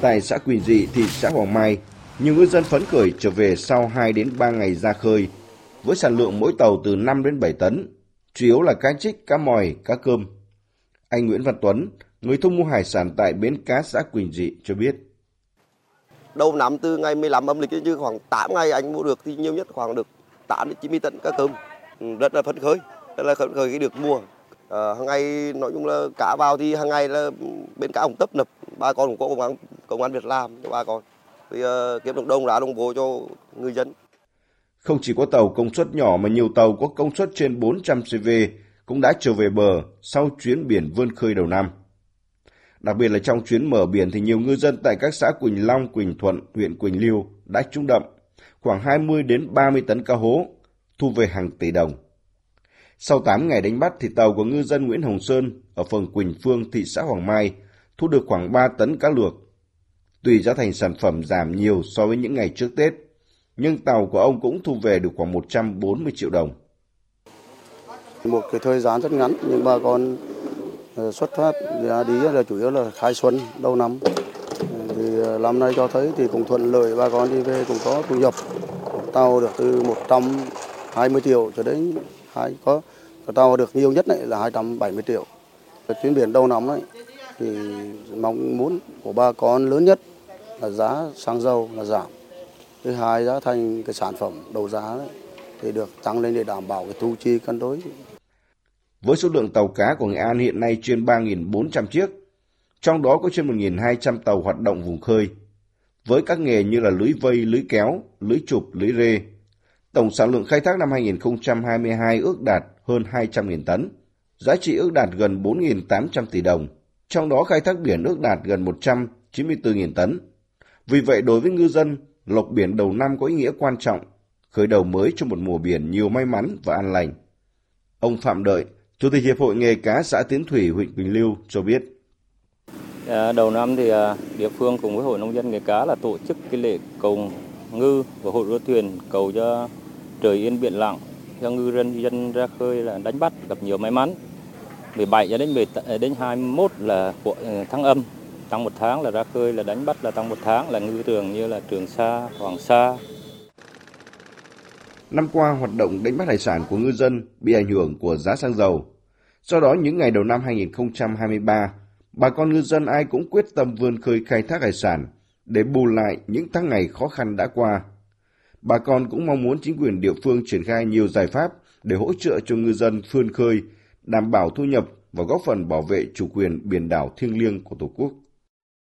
Tại xã Quỳnh Dị, thị xã Hoàng Mai, nhiều ngư dân phấn khởi trở về sau 2 đến 3 ngày ra khơi, với sản lượng mỗi tàu từ 5 đến 7 tấn, chủ yếu là cá trích, cá mòi, cá cơm. Anh Nguyễn Văn Tuấn, người thu mua hải sản tại bến cá xã Quỳnh Dị cho biết. Đầu năm từ ngày 15 âm lịch chứ khoảng 8 ngày anh mua được thì nhiều nhất khoảng được 8 đến 90 tấn cá cơm. Ừ, rất là phấn khởi, rất là phấn khởi khi được mua. Ờ, à, hàng ngày nói chung là cá vào thì hàng ngày là bên cá ông tấp nập, ba con cũng có cố gắng công an việc làm cho ba con. Thì uh, ờ, kiếm được đông đá đồng bộ cho người dân. Không chỉ có tàu công suất nhỏ mà nhiều tàu có công suất trên 400 CV cũng đã trở về bờ sau chuyến biển vươn khơi đầu năm. Đặc biệt là trong chuyến mở biển thì nhiều ngư dân tại các xã Quỳnh Long, Quỳnh Thuận, huyện Quỳnh Lưu đã trúng đậm khoảng 20 đến 30 tấn cá hố, thu về hàng tỷ đồng. Sau 8 ngày đánh bắt thì tàu của ngư dân Nguyễn Hồng Sơn ở phường Quỳnh Phương, thị xã Hoàng Mai thu được khoảng 3 tấn cá luộc. Tuy giá thành sản phẩm giảm nhiều so với những ngày trước Tết, nhưng tàu của ông cũng thu về được khoảng 140 triệu đồng. Một cái thời gian rất ngắn nhưng bà con ờ, xuất phát ra đi là chủ yếu là khai xuân đầu năm. Thì ờ, năm nay cho thấy thì cũng thuận lợi bà con đi về cũng có thu nhập. Tàu được từ 120 triệu cho đến hai có tàu được nhiều nhất này là 270 triệu. Chuyến biển đầu năm ấy thì mong muốn của bà con lớn nhất là giá xăng dầu là giảm thứ hai giá thành cái sản phẩm đầu giá đấy, thì được tăng lên để đảm bảo cái thu chi cân đối. Với số lượng tàu cá của Nghệ An hiện nay trên 3.400 chiếc, trong đó có trên 1.200 tàu hoạt động vùng khơi. Với các nghề như là lưới vây, lưới kéo, lưới chụp, lưới rê, tổng sản lượng khai thác năm 2022 ước đạt hơn 200.000 tấn, giá trị ước đạt gần 4.800 tỷ đồng, trong đó khai thác biển ước đạt gần 194.000 tấn. Vì vậy đối với ngư dân, lộc biển đầu năm có ý nghĩa quan trọng, khởi đầu mới cho một mùa biển nhiều may mắn và an lành. Ông Phạm Đợi, Chủ tịch Hiệp hội Nghề cá xã Tiến Thủy, huyện Quỳnh Lưu cho biết. À, đầu năm thì à, địa phương cùng với Hội Nông dân Nghề cá là tổ chức cái lễ cầu ngư và hội đua thuyền cầu cho trời yên biển lặng cho ngư dân dân ra khơi là đánh bắt gặp nhiều may mắn. 17 cho đến 10, đến 21 là của à, tháng âm tăng một tháng là ra khơi là đánh bắt là tăng một tháng là ngư trường như là Trường Sa, Hoàng Sa. Năm qua, hoạt động đánh bắt hải sản của ngư dân bị ảnh hưởng của giá xăng dầu. Do đó, những ngày đầu năm 2023, bà con ngư dân ai cũng quyết tâm vươn khơi khai thác hải sản để bù lại những tháng ngày khó khăn đã qua. Bà con cũng mong muốn chính quyền địa phương triển khai nhiều giải pháp để hỗ trợ cho ngư dân vươn khơi, đảm bảo thu nhập và góp phần bảo vệ chủ quyền biển đảo thiêng liêng của Tổ quốc.